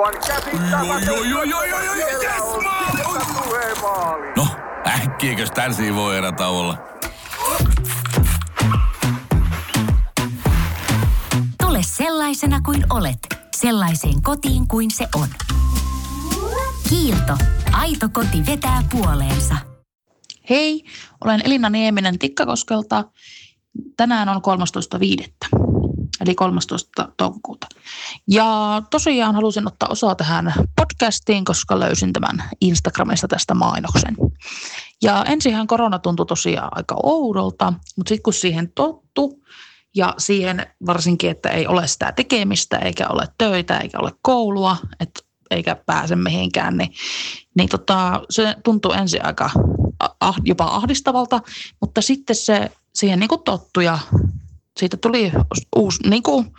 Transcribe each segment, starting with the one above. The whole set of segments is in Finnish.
Aivan yes, maali! No, äkkiäkös tän voi erä olla? Tule sellaisena kuin olet, sellaiseen kotiin kuin se on. Kiilto. Aito koti vetää puoleensa. Hei, olen Elina Nieminen Tikkakoskelta. Tänään on 13.5. eli 13. toukokuuta. Ja tosiaan halusin ottaa osaa tähän podcastiin, koska löysin tämän Instagramista tästä mainoksen. Ja ensinhän korona tuntui tosiaan aika oudolta, mutta sitten kun siihen tottu ja siihen varsinkin, että ei ole sitä tekemistä, eikä ole töitä, eikä ole koulua, et, eikä pääse mihinkään, niin, niin tota, se tuntuu ensin aika ah, jopa ahdistavalta, mutta sitten se siihen niin kuin ja siitä tuli uusi niin kuin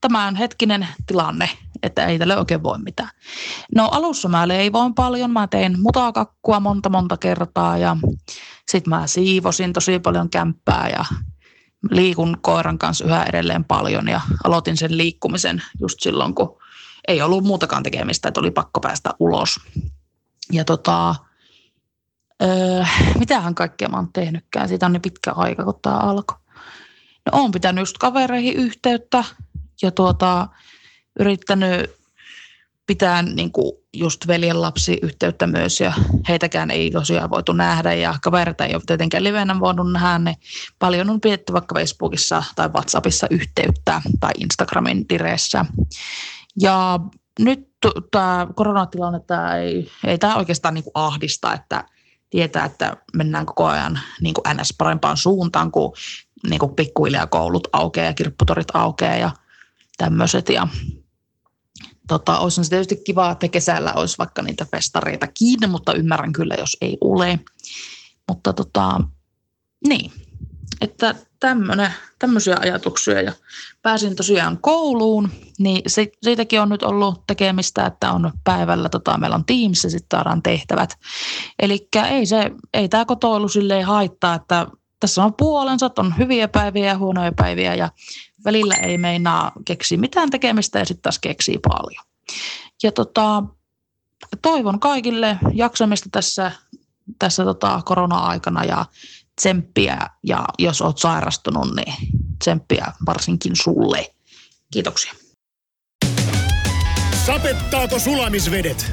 tämän hetkinen tilanne, että ei tälle oikein voi mitään. No alussa mä leivoin paljon, mä tein mutakakkua monta monta kertaa ja sitten mä siivosin tosi paljon kämppää ja liikun koiran kanssa yhä edelleen paljon ja aloitin sen liikkumisen just silloin, kun ei ollut muutakaan tekemistä, että oli pakko päästä ulos. Ja tota, öö, mitähän kaikkea mä oon tehnytkään, siitä on niin pitkä aika, kun tämä alkoi. No oon pitänyt just kavereihin yhteyttä ja tuota, yrittänyt pitää niin kuin just veljen lapsi yhteyttä myös ja heitäkään ei tosiaan voitu nähdä ja kavereita ei ole tietenkään livenä voinut nähdä, niin paljon on pidetty vaikka Facebookissa tai WhatsAppissa yhteyttä tai Instagramin direessä. Ja nyt tämä koronatilanne tämä ei, ei tämä oikeastaan niin ahdista, että tietää, että mennään koko ajan niin NS parempaan suuntaan, kun niin pikkuhiljaa koulut aukeaa ja kirpputorit aukeaa ja tämmöiset. Ja tota, olisi se tietysti kiva, että kesällä olisi vaikka niitä festareita kiinni, mutta ymmärrän kyllä, jos ei ole. Mutta tota, niin, että tämmöisiä ajatuksia ja pääsin tosiaan kouluun, niin se, siitäkin on nyt ollut tekemistä, että on päivällä, tota, meillä on Teams ja sitten saadaan tehtävät. Eli ei, se, ei tämä kotoilu silleen haittaa, että tässä on puolensa, on hyviä päiviä ja huonoja päiviä ja välillä ei meinaa keksiä mitään tekemistä ja sitten taas keksii paljon. Ja tota, toivon kaikille jaksamista tässä, tässä tota korona-aikana ja tsemppiä ja jos olet sairastunut, niin tsemppiä varsinkin sulle. Kiitoksia. Sapettaako sulamisvedet?